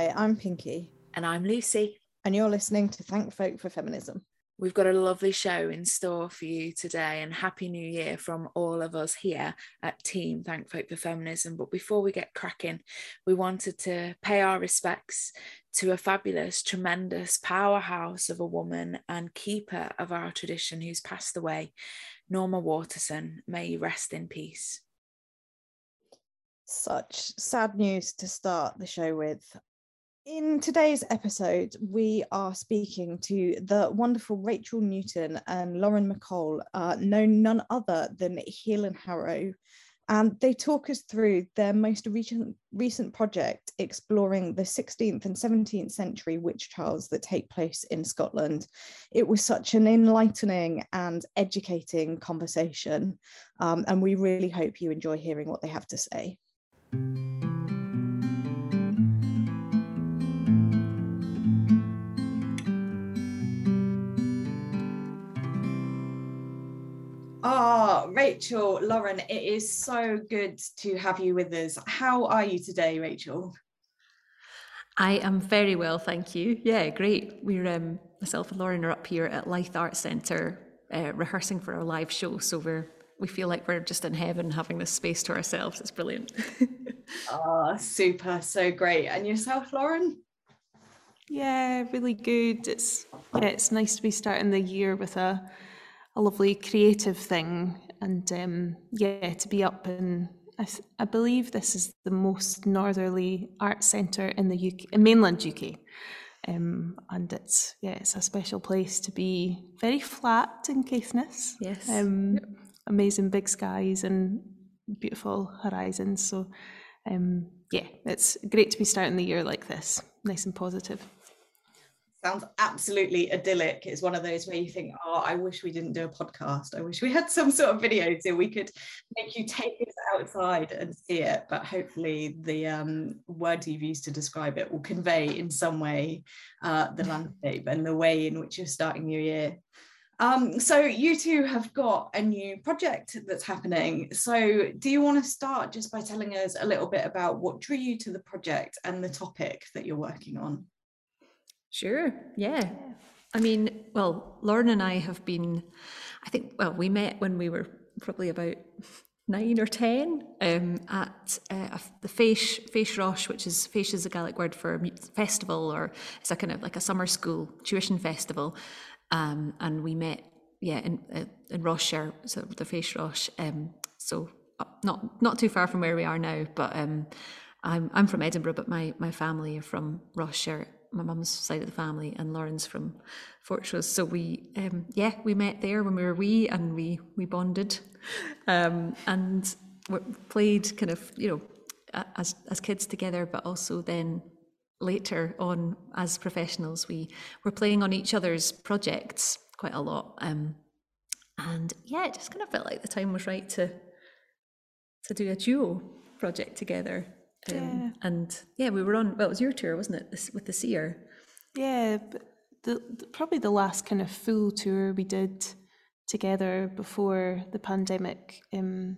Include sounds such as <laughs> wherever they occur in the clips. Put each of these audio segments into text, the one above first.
Hi, I'm Pinky. And I'm Lucy. And you're listening to Thank Folk for Feminism. We've got a lovely show in store for you today, and Happy New Year from all of us here at Team Thank Folk for Feminism. But before we get cracking, we wanted to pay our respects to a fabulous, tremendous powerhouse of a woman and keeper of our tradition who's passed away, Norma Waterson. May you rest in peace. Such sad news to start the show with. In today's episode, we are speaking to the wonderful Rachel Newton and Lauren MacColl, uh, known none other than Heal and Harrow. And they talk us through their most recent, recent project exploring the 16th and 17th century witch trials that take place in Scotland. It was such an enlightening and educating conversation, um, and we really hope you enjoy hearing what they have to say. Rachel, Lauren, it is so good to have you with us. How are you today, Rachel? I am very well, thank you. Yeah, great. We're um, myself and Lauren are up here at Lyth Arts Centre uh, rehearsing for our live show, so we're we feel like we're just in heaven having this space to ourselves. It's brilliant. oh, <laughs> super. So great. And yourself, Lauren? Yeah, really good. It's yeah, it's nice to be starting the year with a a lovely creative thing, and um, yeah, to be up in. I, I believe this is the most northerly art centre in the UK, in mainland UK, um, and it's yeah, it's a special place to be. Very flat in Caithness. Yes. Um, yep amazing big skies and beautiful horizons. So, um, yeah, it's great to be starting the year like this, nice and positive. Sounds absolutely idyllic. It's one of those where you think, oh, I wish we didn't do a podcast. I wish we had <laughs> some sort of video so we could make you take us outside and see it. But hopefully, the um, words you've used to describe it will convey in some way uh, the <laughs> landscape and the way in which you're starting your year. Um, so you two have got a new project that's happening. So do you want to start just by telling us a little bit about what drew you to the project and the topic that you're working on? Sure. Yeah. I mean, well, Lauren and I have been, I think, well, we met when we were probably about nine or ten um, at uh, the Fèis, Fèis Rois, which is Fèis is a Gaelic word for festival, or it's a kind of like a summer school tuition festival. Um, and we met, yeah, in uh, in Ross-shire, so the Fèis Rois. Um, so uh, not not too far from where we are now, but um, I'm I'm from Edinburgh, but my my family are from Ross-shire. My mum's side of the family, and Lauren's from Fortrose. So we, um, yeah, we met there when we were wee, and we we bonded, um, and we played kind of you know as as kids together, but also then later on as professionals we were playing on each other's projects quite a lot um, and yeah it just kind of felt like the time was right to to do a duo project together um, yeah. and yeah we were on well it was your tour wasn't it this, with the seer yeah but the, the, probably the last kind of full tour we did together before the pandemic um,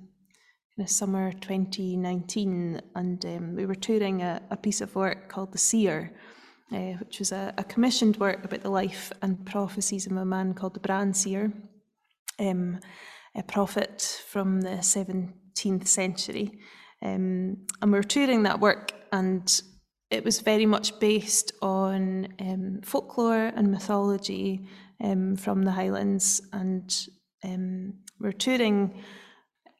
in summer 2019, and um, we were touring a, a, piece of work called The Seer, uh, which was a, a, commissioned work about the life and prophecies of a man called the Brahan Seer, um, a prophet from the 17th century. Um, and we were touring that work, and it was very much based on um, folklore and mythology um, from the Highlands, and um, we we're touring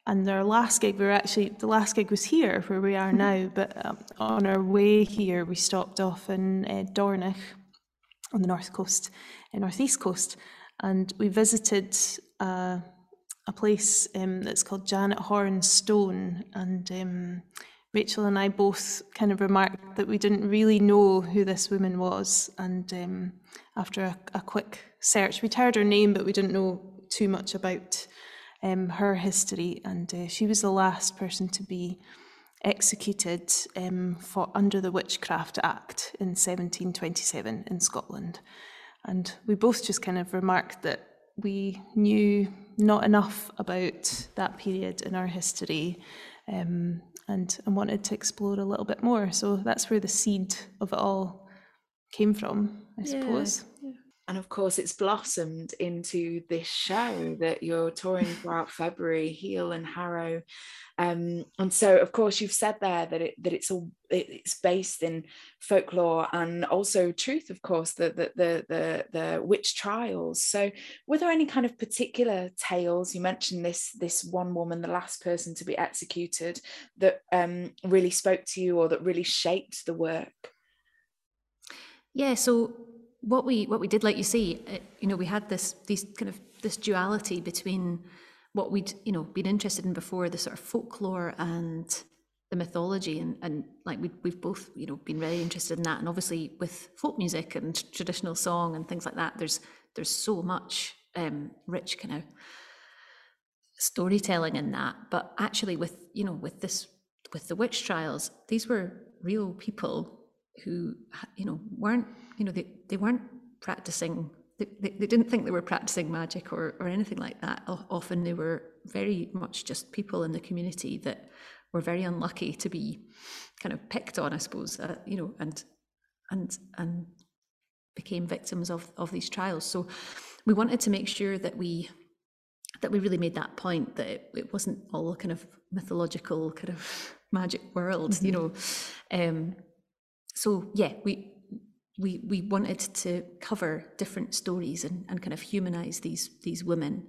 and our last gig, we were actually, the last gig was here where we are mm-hmm. now, but um, on our way here, we stopped off in uh, Dornoch on the north coast, uh, northeast coast, and we visited uh, a place um, that's called Janet Horne Stone. And um, Rachel and I both kind of remarked that we didn't really know who this woman was. And um, after a, a quick search, we'd heard her name, but we didn't know too much about um, her history, and uh, she was the last person to be executed um, for under the Witchcraft Act in 1727 in Scotland. And we both just kind of remarked that we knew not enough about that period in our history um, and and wanted to explore a little bit more. So that's where the seed of it all came from, I yeah. suppose. And of course, it's blossomed into this show that you're touring <laughs> throughout February, Heal and Harrow. Um, and so, of course, you've said there that it that it's all it's based in folklore and also truth, of course, the the the the, the witch trials. So, were there any kind of particular tales? You mentioned this this one woman, the last person to be executed, that um, really spoke to you or that really shaped the work. Yeah, so what we what we did, like you see, uh, you know, we had this these kind of this duality between what we'd you know been interested in before, the sort of folklore and the mythology, and and like we we've both you know been very interested in that, and obviously with folk music and traditional song and things like that, there's there's so much um, rich kind of storytelling in that. But actually, with you know with this with the witch trials, these were real people who you know weren't you know they, they weren't practicing they, they, they didn't think they were practicing magic or, or anything like that. Often they were very much just people in the community that were very unlucky to be kind of picked on i suppose uh, you know and and and became victims of of these trials. So we wanted to make sure that we that we really made that point that it, it wasn't all kind of mythological kind of <laughs> magic world mm-hmm. you know. Um so yeah, we we we wanted to cover different stories and, and kind of humanize these these women.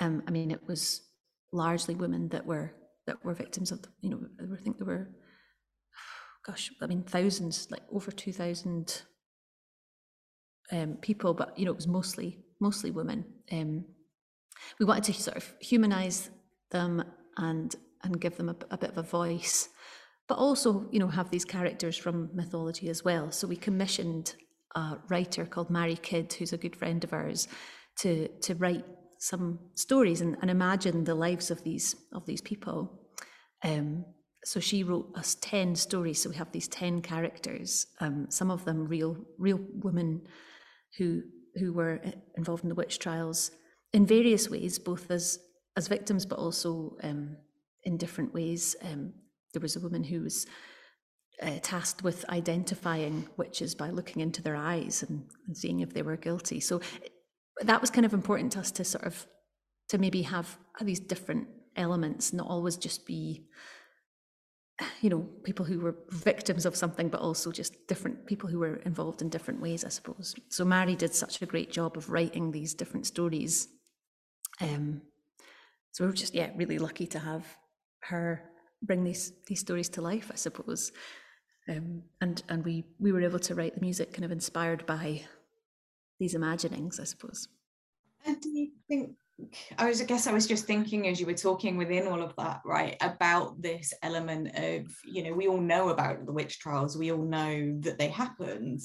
Um, I mean, it was largely women that were that were victims of you know I think there were gosh I mean thousands like over two thousand um, people, but you know it was mostly mostly women. Um, we wanted to sort of humanize them and and give them a, a bit of a voice but also, you know, have these characters from mythology as well. So we commissioned a writer called Mary Kidd, who's a good friend of ours, to to write some stories and, and imagine the lives of these of these people. Um, so she wrote us 10 stories so we have these 10 characters um, some of them real real women who who were uh, involved in the witch trials in various ways both as as victims but also um, in different ways um, there was a woman who was uh, tasked with identifying witches by looking into their eyes and, and seeing if they were guilty. So that was kind of important to us to sort of to maybe have these different elements, not always just be you know people who were victims of something but also just different people who were involved in different ways i suppose so mary did such a great job of writing these different stories um so we we're just yeah really lucky to have her bring these these stories to life, I suppose. Um, and and we we were able to write the music kind of inspired by these imaginings, I suppose. And do you think? I was, I guess, I was just thinking as you were talking within all of that, right, about this element of, you know, we all know about the witch trials, we all know that they happened,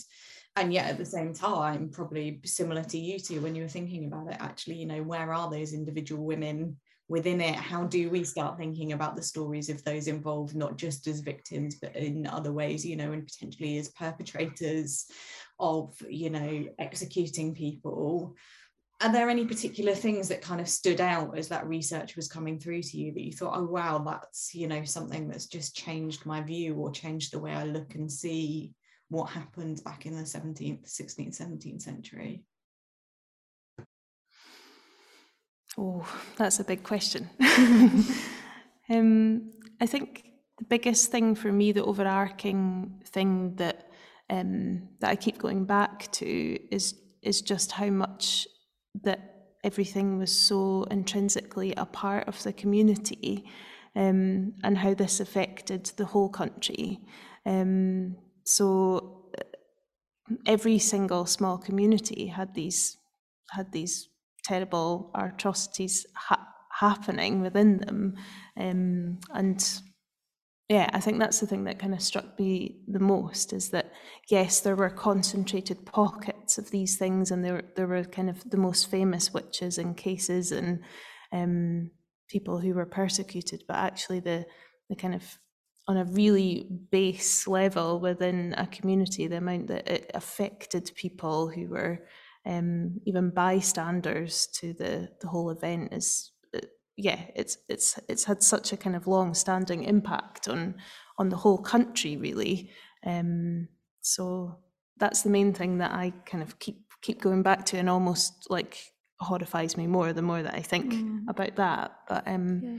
and yet at the same time, probably similar to you two, when you were thinking about it, actually, you know, where are those individual women within it how do we start thinking about the stories of those involved not just as victims but in other ways you know and potentially as perpetrators of you know executing people? Are there any particular things that kind of stood out as that research was coming through to you that you thought oh wow that's you know something that's just changed my view or changed the way i look and see what happened back in the 17th 16th 17th century Oh, that's a big question. <laughs> um, I think the biggest thing for me, the overarching thing that um, that I keep going back to is is just how much that everything was so intrinsically a part of the community, um, and how this affected the whole country. Um, so uh, every single small community had these had these terrible atrocities ha- happening within them. Um, and yeah, I think that's the thing that kind of struck me the most is that yes, there were concentrated pockets of these things, and there there were kind of the most famous witches and cases and um, people who were persecuted, but actually the the kind of on a really base level within a community, the amount that it affected people who were um, even bystanders to the, the whole event is uh, yeah, it's it's it's had such a kind of long-standing impact on on the whole country, really. Um, so that's the main thing that I kind of keep keep going back to, and almost like horrifies me more the more that I think mm. about that. But um, yeah.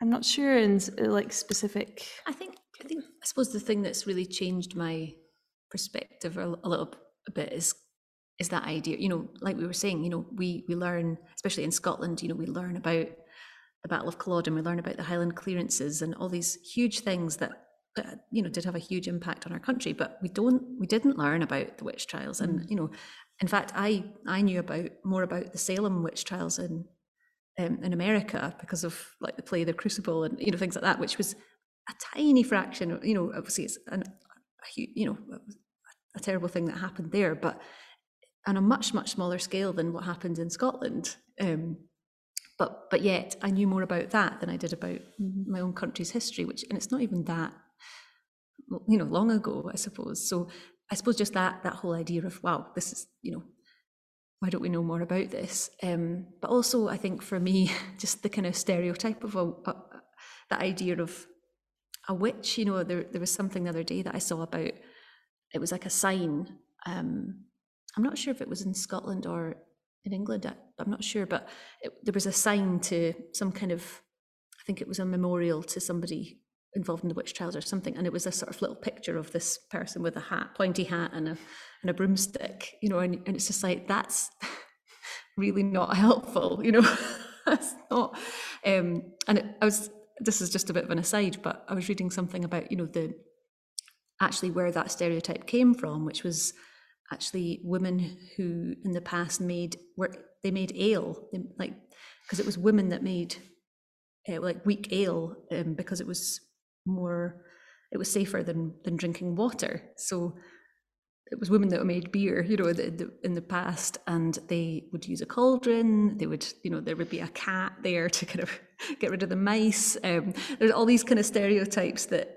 I'm not sure in like specific. I think I think I suppose the thing that's really changed my perspective a, a little bit is is that idea you know like we were saying you know we we learn especially in scotland you know we learn about the battle of culloden we learn about the highland clearances and all these huge things that uh, you know did have a huge impact on our country but we don't we didn't learn about the witch trials and mm. you know in fact i i knew about more about the salem witch trials in um, in america because of like the play the crucible and you know things like that which was a tiny fraction you know obviously it's an, a, you know a terrible thing that happened there but on a much much smaller scale than what happened in Scotland. Um, but but yet I knew more about that than I did about my own country's history, which and it's not even that you know long ago, I suppose. So I suppose just that that whole idea of wow, this is you know why don't we know more about this? Um, but also I think for me, <laughs> just the kind of stereotype of a, a that idea of a witch. You know, there there was something the other day that I saw about. It was like a sign um, I'm not sure if it was in Scotland or in England. I, am not sure, but it, there was a sign to some kind of, I think it was a memorial to somebody involved in the witch trials or something, and it was a sort of little picture of this person with a hat, pointy hat, and a and a broomstick, you know, and, and it's just like that's <laughs> really not helpful, you know. <laughs> that's not. Um, and it, I was. This is just a bit of an aside, but I was reading something about you know the actually where that stereotype came from, which was actually women who in the past made were they made ale they, like because it was women that made uh, like weak ale um, because it was more it was safer than than drinking water. So it was women that made beer you know the, the, in the past and they would use a cauldron they would you know there would be a cat there to kind of <laughs> get rid of the mice um, there's all these kind of stereotypes that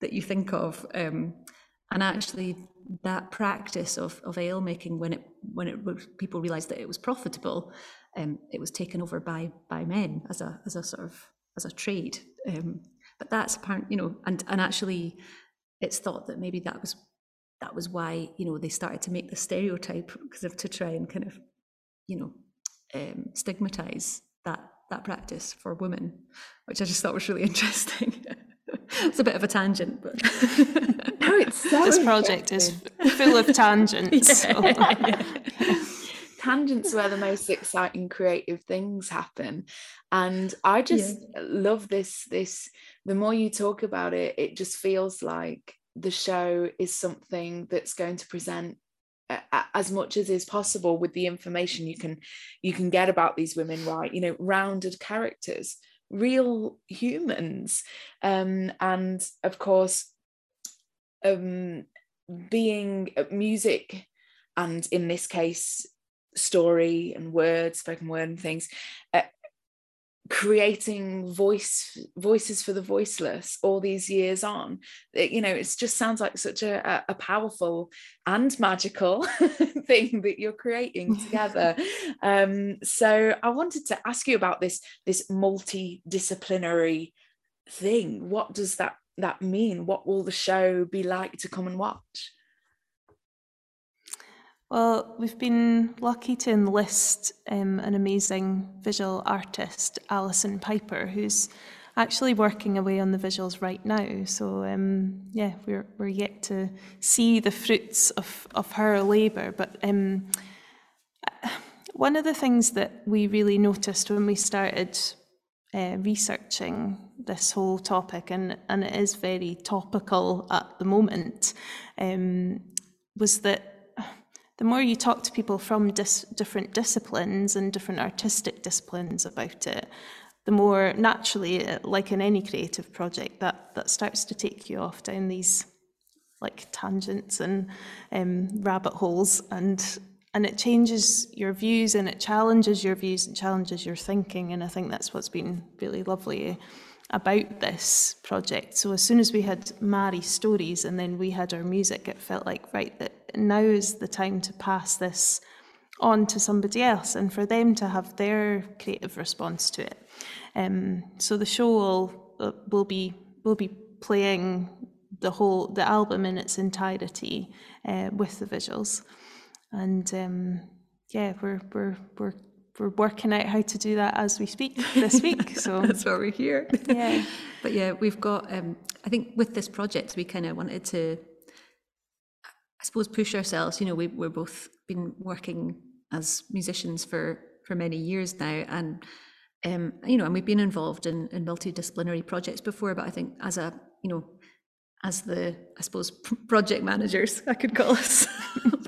that you think of um, and actually that practice of, of ale making when it when it people realized that it was profitable um, it was taken over by by men as a as a sort of as a trade. Um, but that's apparent you know and and actually it's thought that maybe that was that was why you know they started to make the stereotype because of to try and kind of you know um, stigmatize that that practice for women which i just thought was really <laughs> interesting. It's a bit of a tangent but <laughs> so this project is full of tangents. <laughs> yeah. <laughs> Tangents where the most exciting creative things happen. And I just yeah. love this this the more you talk about it, it just feels like the show is something that's going to present as much as is possible with the information you can you can get about these women right you know rounded characters real humans um, and of course um, being uh, music and in this case story and words spoken word and things uh, creating voice voices for the voiceless all these years on it, you know it just sounds like such a, a powerful and magical <laughs> thing that you're creating <laughs> together. Um, so i wanted to ask you about this this multidisciplinary thing. What does that that mean? What will the show be like to come and watch? Well, we've been lucky to enlist um, an amazing visual artist, Alison Piper, who's actually working away on the visuals right now. So um, yeah, we're we're yet to see the fruits of of her labour. But um, <sighs> one of the things that we really noticed when we started uh, researching this whole topic, and, and it is very topical at the moment, um, was that the more you talk to people from dis- different disciplines and different artistic disciplines about it, the more naturally, like in any creative project, that, that starts to take you off down these like tangents and um, rabbit holes and and it changes your views and it challenges your views and challenges your thinking. And i think that's what's been really lovely about this project. So as soon as we had mary's stories and then we had our music it felt like right that now is the time to pass this on to somebody else and for them to have their creative response to it. Um, so the show will uh, will be will be playing the whole the album in its entirety uh, with the visuals, and um, yeah, we're we're we're we're working out how to do that as we speak this week. <laughs> So that's why we're here. Yeah, <laughs> but yeah, we've got. Um, I think with this project, we kind of wanted to, I suppose, push ourselves. You know, we we're both been working as musicians for for many years now, and um, you know, and we've been involved in in multidisciplinary projects before. But I think as a you know as the I suppose <laughs> project managers I could call us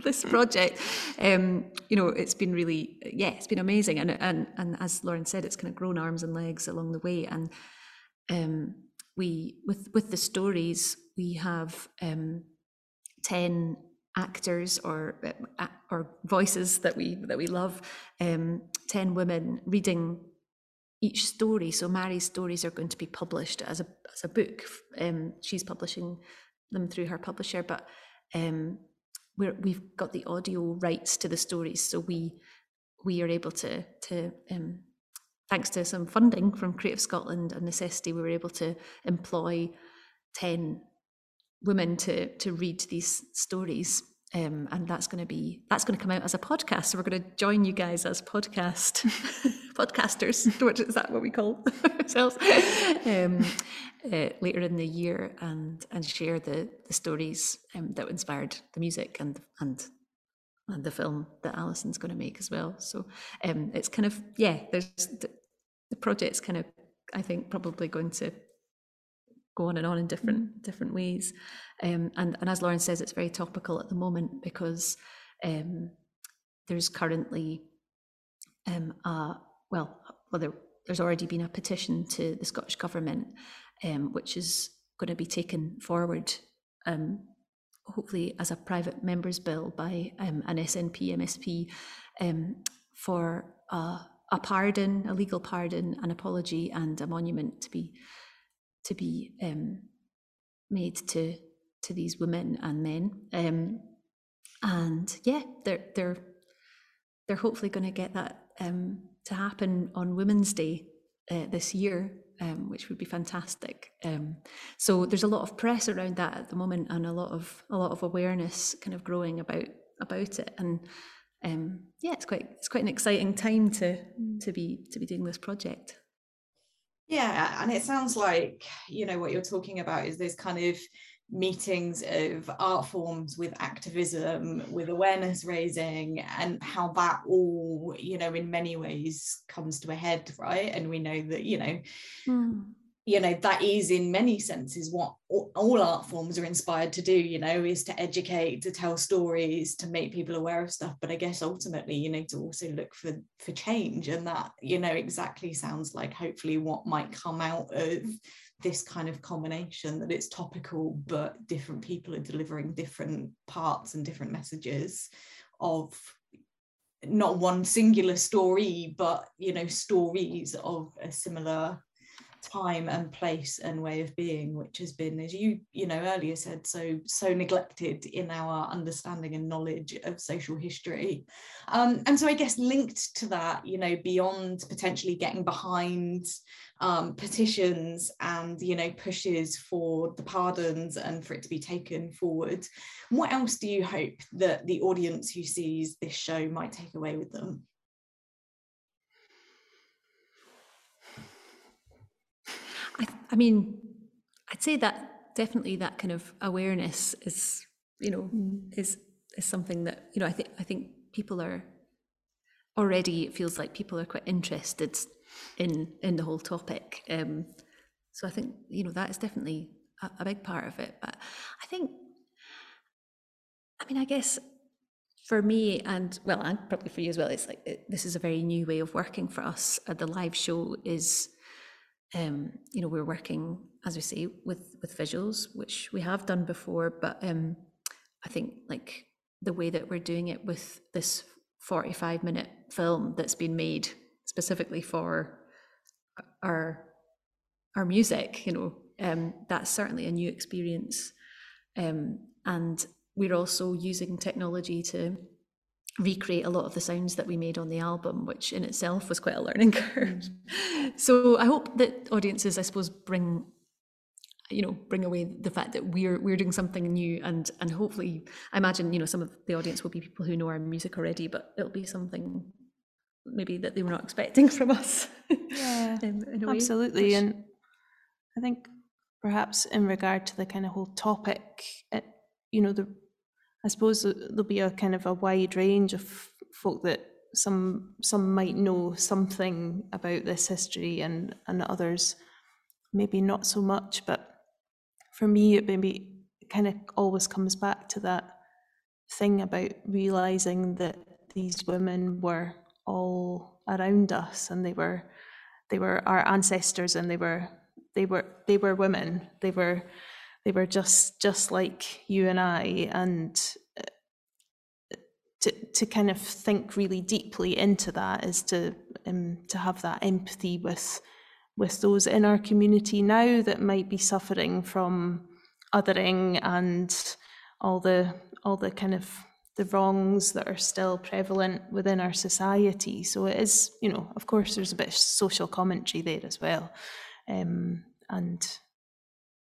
this project. Um, you know, it's been really yeah, it's been amazing, and and and as Lauren said, it's kind of grown arms and legs along the way. And um, we with with the stories we have um, ten actors or uh, or voices that we that we love, um, ten women reading each story. So Mary's stories are going to be published as a as a book. Um, she's publishing them through her publisher, but um, we have got the audio rights to the stories, so we we are able to to um, thanks to some funding from Creative Scotland and Necessity, we were able to employ ten women to to read these stories um, and that's going to be that's going to come out as a podcast. So we're going to join you guys as podcast <laughs> podcasters. Which is that what we call ourselves? Um, uh, later in the year, and and share the the stories um, that inspired the music and and and the film that Alison's going to make as well. So um, it's kind of yeah. There's the, the project's kind of I think probably going to go on and on in different mm. different ways. Um, and and as Lauren says, it's very topical at the moment because um, there's currently um, a, well, well there, there's already been a petition to the Scottish government, um, which is going to be taken forward. Um, hopefully as a private members bill by um, an SNP MSP for a, a pardon, a legal pardon, an apology, and a monument to be to be um, made to to these women and men. Um, and yeah, they're they're they're hopefully going to get that um, to happen on Women's Day uh, this year, um, which would be fantastic. Um, so there's a lot of press around that at the moment, and a lot of a lot of awareness kind of growing about about it. And um, yeah, it's quite it's quite an exciting time to to be to be doing this project. Yeah, and it sounds like, you know, what you're talking about is this kind of meetings of art forms with activism, with awareness raising, and how that all, you know, in many ways comes to a head, right? And we know that, you know, mm you know that is in many senses what all art forms are inspired to do you know is to educate to tell stories to make people aware of stuff. But i guess ultimately you know to also look for for change. And that you know exactly sounds like hopefully what might come out of this kind of combination that it's topical but different people are delivering different parts and different messages of not one singular story but you know stories of a similar time and place and way of being which has been as you you know earlier said so so neglected in our understanding and knowledge of social history. Um, and so i guess linked to that you know beyond potentially getting behind um, petitions and you know pushes for the pardons and for it to be taken forward what else do you hope that the audience who sees this show might take away with them I, I mean, I'd say that definitely that kind of awareness is, you know, mm. is is something that you know I think I think people are already. It feels like people are quite interested in in the whole topic. Um, so I think you know that is definitely a, a big part of it. But I think, I mean, I guess for me and well and probably for you as well it's like it, this is a very new way of working for us uh, the live show is um, you know, we're working, as we say, with with visuals, which we have done before, but um, I think like the way that we're doing it with this 45 minute film that's been made specifically for our our music, you know, um, that's certainly a new experience. Um, and we're also using technology to recreate a lot of the sounds that we made on the album, which in itself was quite a learning <laughs> curve. so I hope that audiences, I suppose, bring you know bring away the fact that we're we're doing something new and and hopefully i imagine you know some of the audience will be people who know our music already but it'll be something maybe that they were not expecting <laughs> from us yeah um, absolutely. And i think perhaps in regard to the kind of whole topic it, you know the I suppose there'll be a kind of a wide range of folk that some some might know something about this history and and others maybe not so much but for me it maybe kind of always comes back to that thing about realizing that these women were all around us and they were they were our ancestors and they were they were they were women. They were they were just just like you and I, and uh, to to kind of think really deeply into that is to um, to have that empathy with with those in our community now that might be suffering from othering and all the all the kind of the wrongs that are still prevalent within our society. So it is, you know, of course, there's a bit of social commentary there as well, um, and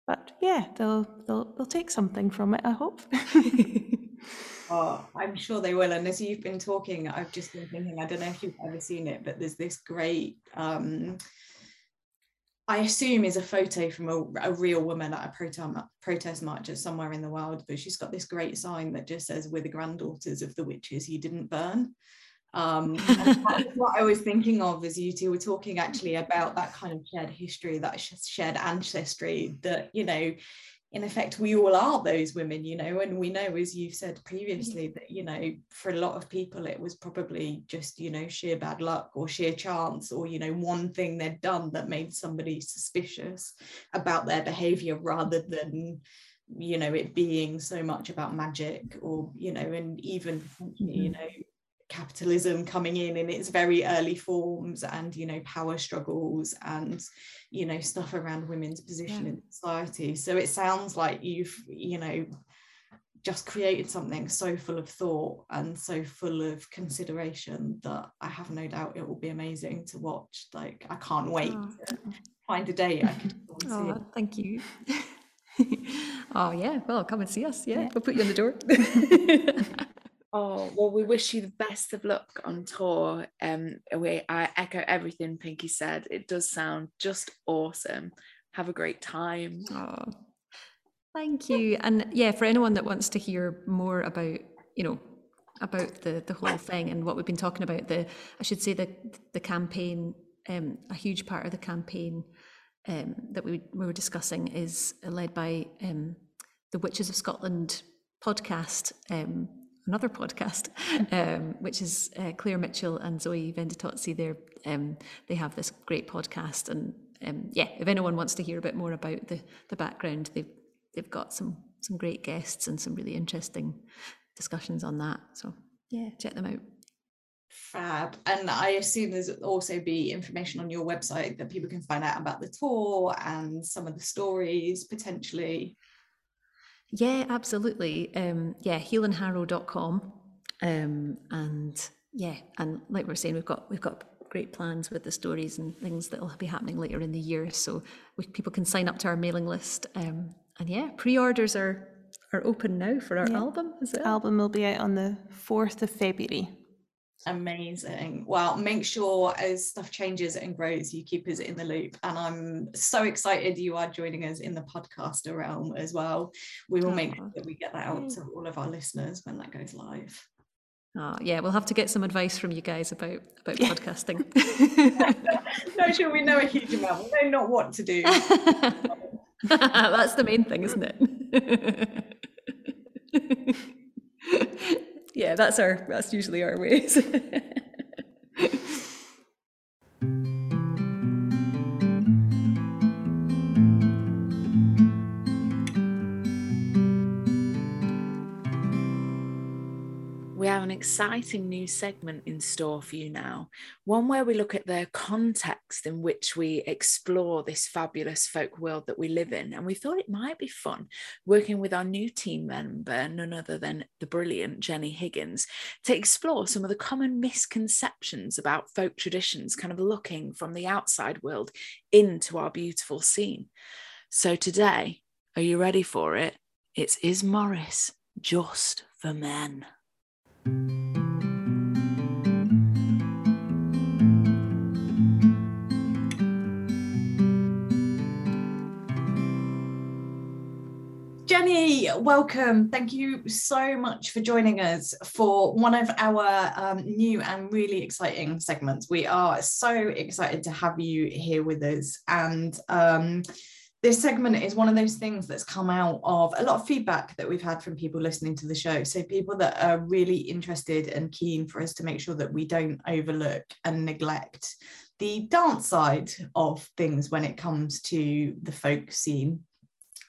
but yeah, they'll they'll they'll take something from it. I hope. <laughs> oh, I'm sure they will. And as you've been talking, I've just been thinking. I don't know if you've ever seen it, but there's this great. Um, I assume is a photo from a, a real woman at a protest, protest march at somewhere in the world, but she's got this great sign that just says, "We're the granddaughters of the witches you didn't burn." Um, <laughs> what I was thinking of as you two were talking actually about that kind of shared history, that shared ancestry, that, you know, in effect, we all are those women, you know, and we know, as you've said previously, that, you know, for a lot of people, it was probably just, you know, sheer bad luck or sheer chance or, you know, one thing they'd done that made somebody suspicious about their behavior rather than, you know, it being so much about magic or, you know, and even, you mm-hmm. know, capitalism coming in in its very early forms and you know power struggles and you know stuff around women's position yeah. in society. So it sounds like you've you know just created something so full of thought and so full of consideration that I have no doubt it will be amazing to watch. Like I can't wait oh. to find a day I can oh, thank you. <laughs> Oh yeah. Well come and see us. Yeah, yeah. we'll put you on the door <laughs> Oh, well, we wish you the best of luck on tour. Um, we, I echo everything Pinky said. It does sound just awesome. Have a great time. Oh, thank you. And yeah, for anyone that wants to hear more about, you know, about the the whole thing and what we've been talking about, the I should say the the campaign, um, a huge part of the campaign um, that we, we were discussing is led by um, the Witches of Scotland podcast. Um, another podcast, um, which is uh, Claire Mitchell and Zoe Venditozzi. They um, they have this great podcast, and um, yeah, if anyone wants to hear a bit more about the the background, they've they've got some some great guests and some really interesting discussions on that. So yeah, check them out. Fab. And I assume there's also be information on your website that people can find out about the tour and some of the stories potentially. Yeah, absolutely. Um, yeah, healandharrow.com. Um, and yeah, and like we are saying, we've got we've got great plans with the stories and things that will be happening later in the year. So we, people can sign up to our mailing list. Um, and yeah, pre-orders are are open now for our yeah. album. Is it? Album will be out on the fourth of February. Amazing. Well, make sure as stuff changes and grows, you keep us in the loop. And I'm so excited you are joining us in the podcaster realm as well. We will make sure that we get that out to all of our listeners when that goes live. Oh, yeah, we'll have to get some advice from you guys about about yeah. podcasting. <laughs> <laughs> no, sure, we know a huge amount. We know not what to do. <laughs> That's the main thing, isn't it? Yeah, that's our that's usually our ways. <laughs> exciting new segment in store for you now. One where we look at the context in which we explore this fabulous folk world that we live in. And we thought it might be fun working with our new team member, none other than the brilliant Jenny Higgins, to explore some of the common misconceptions about folk traditions, kind of looking from the outside world into our beautiful scene. So today, are you ready for it? It's Is Morris just for men? Jenny, welcome. Thank you so much for joining us for one of our um, new and really exciting segments. We are so excited to have you here with us. And um, this segment is one of those things that's come out of a lot of feedback that we've had from people listening to the show. So, people that are really interested and keen for us to make sure that we don't overlook and neglect the dance side of things when it comes to the folk scene.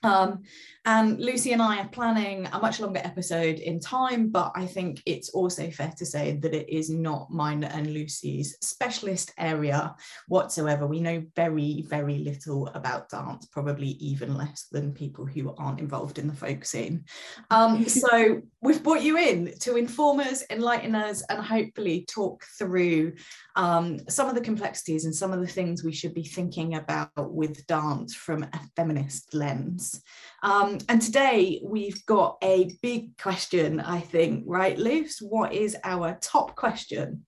Um, and Lucy and I are planning a much longer episode in time, but I think it's also fair to say that it is not mine and Lucy's specialist area whatsoever. We know very, very little about dance, probably even less than people who aren't involved in the folk scene. Um, <laughs> so we've brought you in to inform us, enlighten us, and hopefully talk through um, some of the complexities and some of the things we should be thinking about with dance from a feminist lens. Um, and today we've got a big question, I think, right, Luce? What is our top question?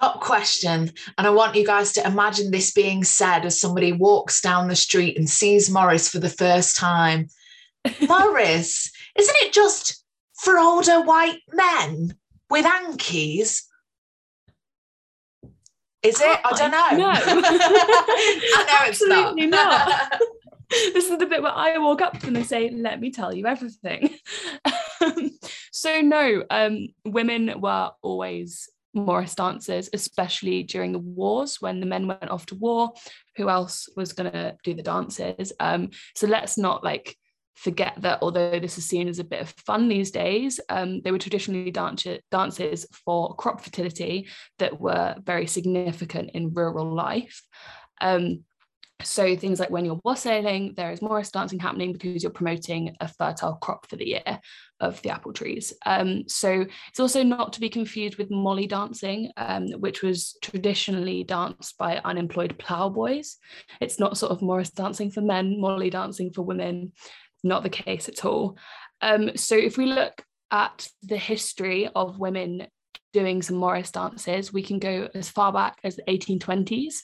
Top question. And I want you guys to imagine this being said as somebody walks down the street and sees Morris for the first time. <laughs> Morris, isn't it just for older white men with hankies? Is it? I don't know. No. <laughs> I know it's not. not. <laughs> <laughs> this is the bit where I walk up and they say, "Let me tell you everything." <laughs> so no, um, women were always Morris dancers, especially during the wars when the men went off to war. Who else was going to do the dances? Um, so let's not like forget that although this is seen as a bit of fun these days, um, they were traditionally dance- dances for crop fertility that were very significant in rural life. Um, so things like when you're wassailing, there is Morris dancing happening because you're promoting a fertile crop for the year of the apple trees. Um, so it's also not to be confused with molly dancing, um, which was traditionally danced by unemployed ploughboys. It's not sort of Morris dancing for men, molly dancing for women, not the case at all. Um, so if we look at the history of women doing some Morris dances, we can go as far back as the 1820s.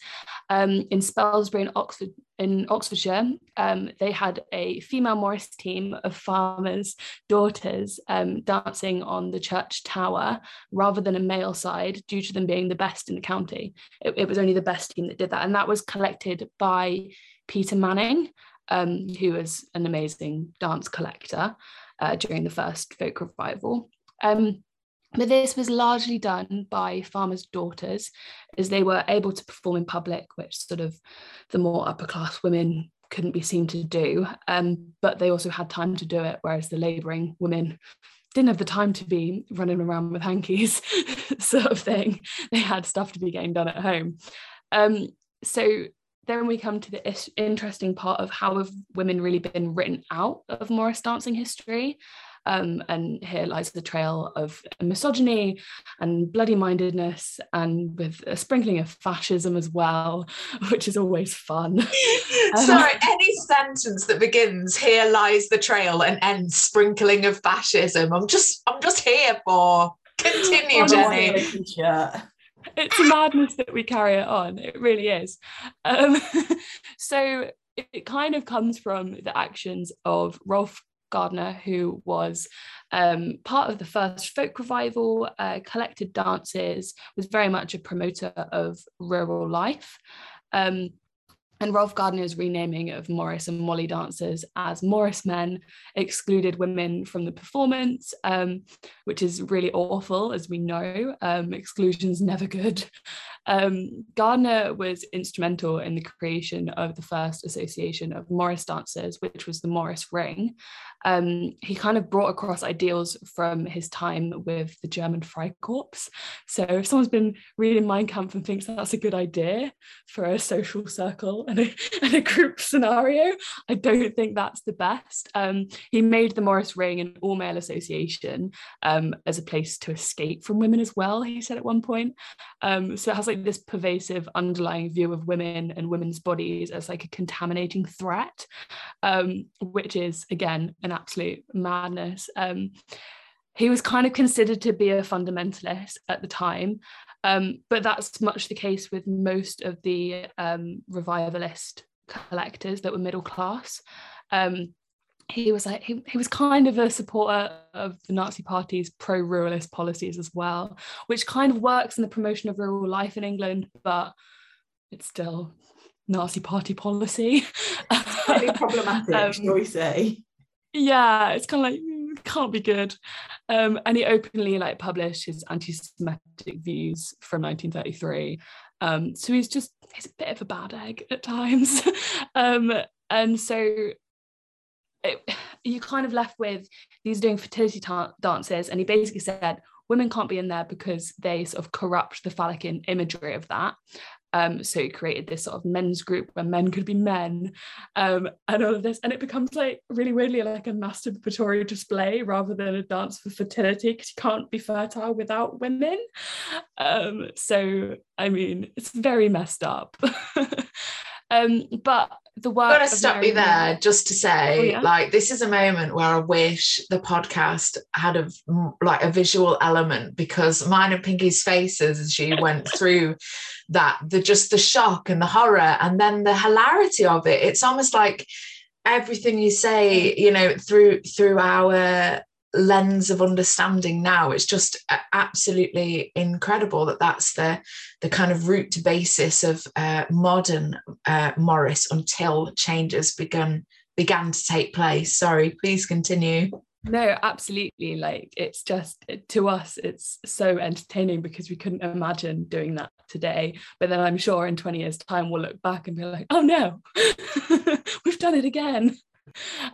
Um, in Spelsbury in Oxford, in Oxfordshire, um, they had a female Morris team of farmers' daughters um, dancing on the church tower rather than a male side, due to them being the best in the county. It, it was only the best team that did that, and that was collected by Percy Manning, um, who was an amazing dance collector uh, during the first folk revival. Um, but this was largely done by farmers' daughters as they were able to perform in public, which sort of the more upper class women couldn't be seen to do. Um, but they also had time to do it, whereas the labouring women didn't have the time to be running around with hankies, <laughs> sort of thing. They had stuff to be getting done at home. Um, so then we come to the interesting part of how have women really been written out of Morris dancing history. Um, and here lies the trail of misogyny and bloody mindedness, and with a sprinkling of fascism as well, <laughs> which is always fun. <laughs> Sorry, any sentence that begins "Here lies the trail" and ends "sprinkling of fascism." I'm just, I'm just here for. Continue, Oh, Jenny. it's a madness that we carry it on. It really is. Um, <laughs> so it, it kind of comes from the actions of Rolf Gardiner, who was um, part of the first folk revival, uh, collected dances, was very much a promoter of rural life. Um, and Rolf Gardiner's renaming of Morris and Molly dancers as Morris men excluded women from the performance, um, which is really awful, as we know. Um, exclusion's never good. Um, Gardiner was instrumental in the creation of the first association of Morris dancers, which was the Morris Ring. Um, he kind of brought across ideals from his time with the German Freikorps. So if someone's been reading Mein Kampf and thinks that's a good idea for a social circle and a, <laughs> and a group scenario, I don't think that's the best. Um, he made the Morris Ring an all-male association um, as a place to escape from women as well, he said at one point. Um, so it has like this pervasive underlying view of women and women's bodies as like a contaminating threat, um, which is again an absolute madness. He was kind of considered to be a fundamentalist at the time, um, but that's much the case with most of the um, revivalist collectors that were middle class. Um, he was like he, he was kind of a supporter of the Nazi Party's pro-ruralist policies as well, which kind of works in the promotion of rural life in England, but it's still Nazi Party policy. Problematic, <laughs> um, shall we say? Yeah, it's kind of like mm, can't be good. Um, and he openly like published his anti-Semitic views from 1933. Um, so he's just he's a bit of a bad egg at times. <laughs> um, and so it, you kind of left with he's doing fertility ta- dances, and he basically said women can't be in there because they sort of corrupt the phallic imagery of that. Um, so he created this sort of men's group where men could be men um, and all of this. And it becomes like really weirdly like a masturbatory display rather than a dance for fertility because you can't be fertile without women. Um, so, I mean, it's very messed up. <laughs> um, but the work. I'm going to stop you there just to say, oh, yeah? like, this is a moment where I wish the podcast had a like a visual element because mine and Pinky's faces as she went through that, the just the shock and the horror, and then the hilarity of it. It's almost like everything you say, you know, through through our lens of understanding now it's just absolutely incredible that that's the the kind of root basis of uh, modern uh, morris until changes begun began to take place. Sorry please continue. No absolutely. Like it's just to us it's so entertaining because we couldn't imagine doing that today but then i'm sure in 20 years time we'll look back and be like oh no <laughs> we've done it again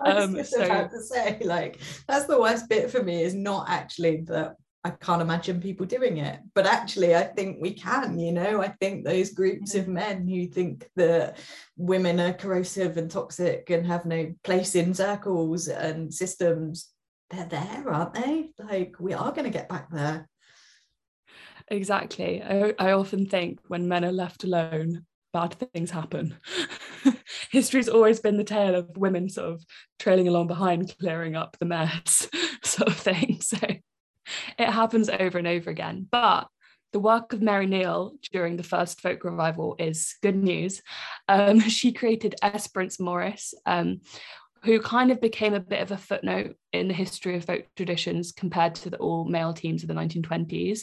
I was um, just so, about to say, like, that's the worst bit for me is not actually that I can't imagine people doing it, but actually, I think we can. You know, I think those groups of men who think that women are corrosive and toxic and have no place in circles and systems, they're there, aren't they? Like, we are going to get back there. Exactly. I, I often think when men are left alone, bad things happen. <laughs> History's always been the tale of women sort of trailing along behind, clearing up the mess, <laughs> sort of thing. <laughs> So it happens over and over again. But the work of Mary Neal during the first folk revival is good news. Um, she created Esperance Morris, um, who kind of became a bit of a footnote in the history of folk traditions compared to the all male teams of the 1920s.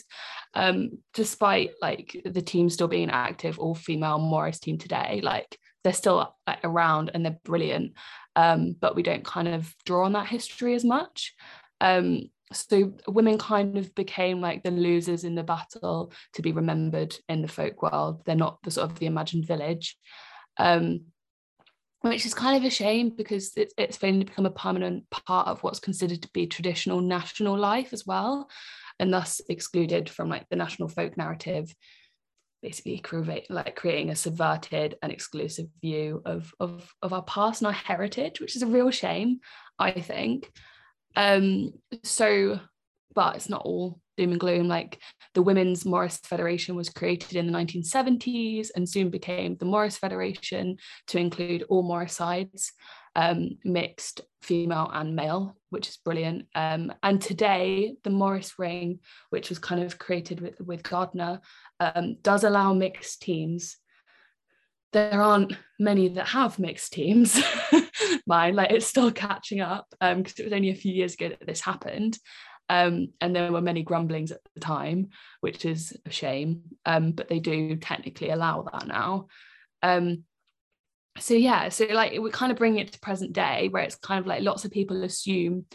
Um, despite like the team still being active all female Morris team today, like they're still like, around and they're brilliant, um, but we don't kind of draw on that history as much. Um, so women kind of became like the losers in the battle to be remembered in the folk world. They're not the sort of the imagined village. Um, which is kind of a shame because it, it's failing to become a permanent part of what's considered to be traditional national life as well, and thus excluded from like the national folk narrative, basically create, like creating a subverted and exclusive view of, of, of our past and our heritage, which is a real shame, I think. Um, so, but it's not all doom and gloom. Like the Women's Morris Federation was created in the 1970s and soon became the Morris Federation to include all Morris sides, um, mixed female and male, which is brilliant. Um, and today, the Morris Ring, which was kind of created with, with Gardiner, um, does allow mixed teams. There aren't many that have mixed teams. <laughs> Mine, like it's still catching up because um, it was only a few years ago that this happened. Um, and there were many grumblings at the time, which is a shame. Um, but they do technically allow that now. Um, so yeah, so like we kind of bring it to present day, where it's kind of like lots of people assume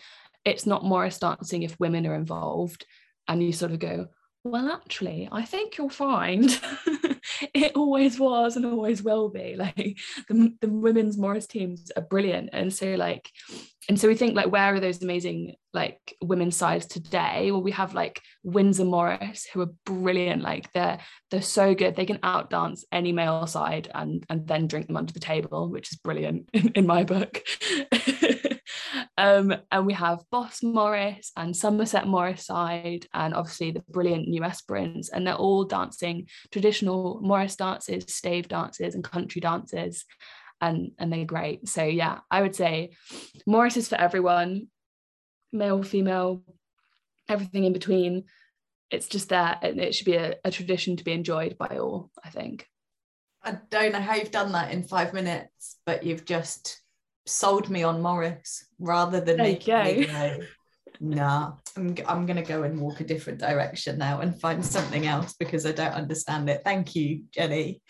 it's not Morris dancing if women are involved, and you sort of go, well, actually, I think you'll find <laughs> it always was and always will be. <laughs> Like the, the women's Morris teams are brilliant. And so, like, and so we think, like, where are those amazing, like, women's sides today? Well, we have like Windsor Morris, who are brilliant. Like, they're they're so good. They can outdance any male side and and then drink them under the table, which is brilliant <laughs> in, in my book. Um, and we have Boss Morris and Somerset Morris side, and obviously the brilliant new Esperance, and they're all dancing traditional Morris dances, stave dances, and country dances, and and they're great. So yeah, I would say Morris is for everyone, male, female, everything in between. It's just there, and it should be a, a tradition to be enjoyed by all. I think. I don't know how you've done that in five minutes, but you've just sold me on Morris rather than There making me go. Nah, I'm, I'm going to go and walk a different direction now and find something else because I don't understand it. Thank you, Jenny.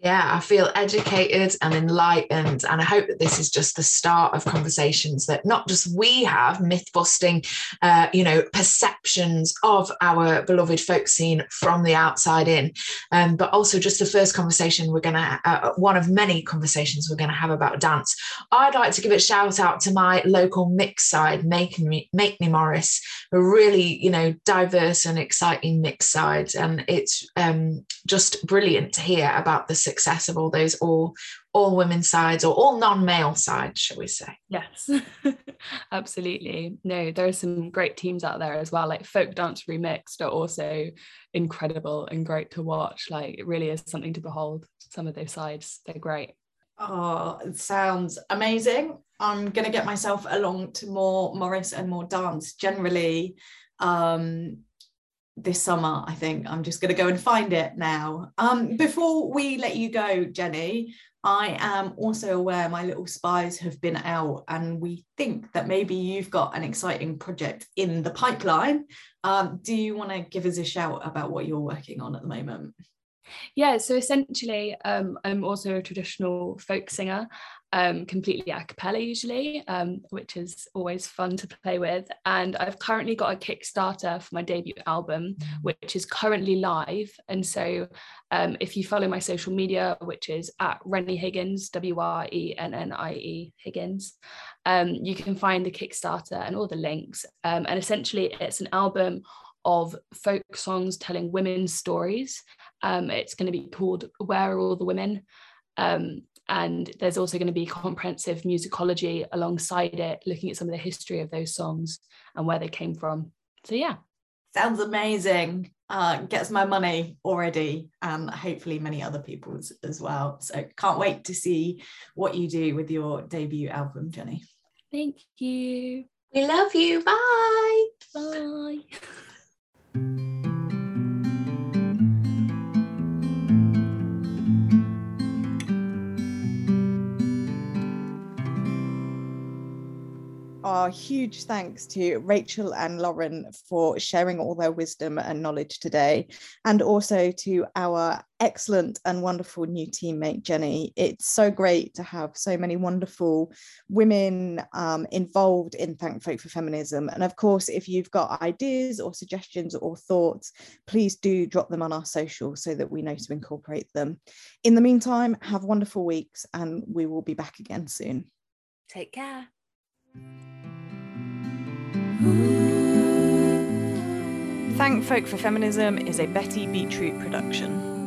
Yeah, I feel educated and enlightened. And I hope that this is just the start of conversations that not just we have, myth busting, uh, you know, perceptions of our beloved folk scene from the outside in, um, but also just the first conversation we're going to, uh, one of many conversations we're going to have about dance. I'd like to give a shout out to my local mix side, Make Me, Make Me Morris, a really, you know, diverse and exciting mix side. And it's um, just brilliant to hear about the success of all those all all women sides or all non-male sides shall we say Yes, <laughs> absolutely. No, there are some great teams out there as well. Like Folk Dance Remixed are also incredible and great to watch. Like it really is something to behold. Some of those sides, they're great. Oh, it sounds amazing. I'm going to get myself along to more Morris and more dance generally. Um, this summer, I think I'm just going to go and find it now. Um, before we let you go, Jenny, I am also aware my little spies have been out, and we think that maybe you've got an exciting project in the pipeline. Um, do you want to give us a shout about what you're working on at the moment? Yeah, so essentially, um, I'm also a traditional folk singer, um, completely a cappella usually, um, which is always fun to play with. And I've currently got a Kickstarter for my debut album, which is currently live. And so um, if you follow my social media, which is at Wrennie Higgins, W R E N N I E Higgins, um, you can find the Kickstarter and all the links. Um, and essentially, it's an album of folk songs telling women's stories. Um, it's going to be called Where Are All the Women? Um, and there's also going to be comprehensive musicology alongside it, looking at some of the history of those songs and where they came from. So, yeah. Sounds amazing. Uh, gets my money already, and hopefully many other people's as well. So can't wait to see what you do with your debut album, Jenny. Thank you. we love you bye Bye. <laughs> Our huge thanks to Rachel and Lauren for sharing all their wisdom and knowledge today, and also to our excellent and wonderful new teammate, Jenny. It's so great to have so many wonderful women um, involved in Thank Folk for Feminism. And of course, if you've got ideas or suggestions or thoughts, please do drop them on our social so that we know to incorporate them. In the meantime, have wonderful weeks, and we will be back again soon. Take care. Thank Folk for Feminism is a Betty Beetroot production.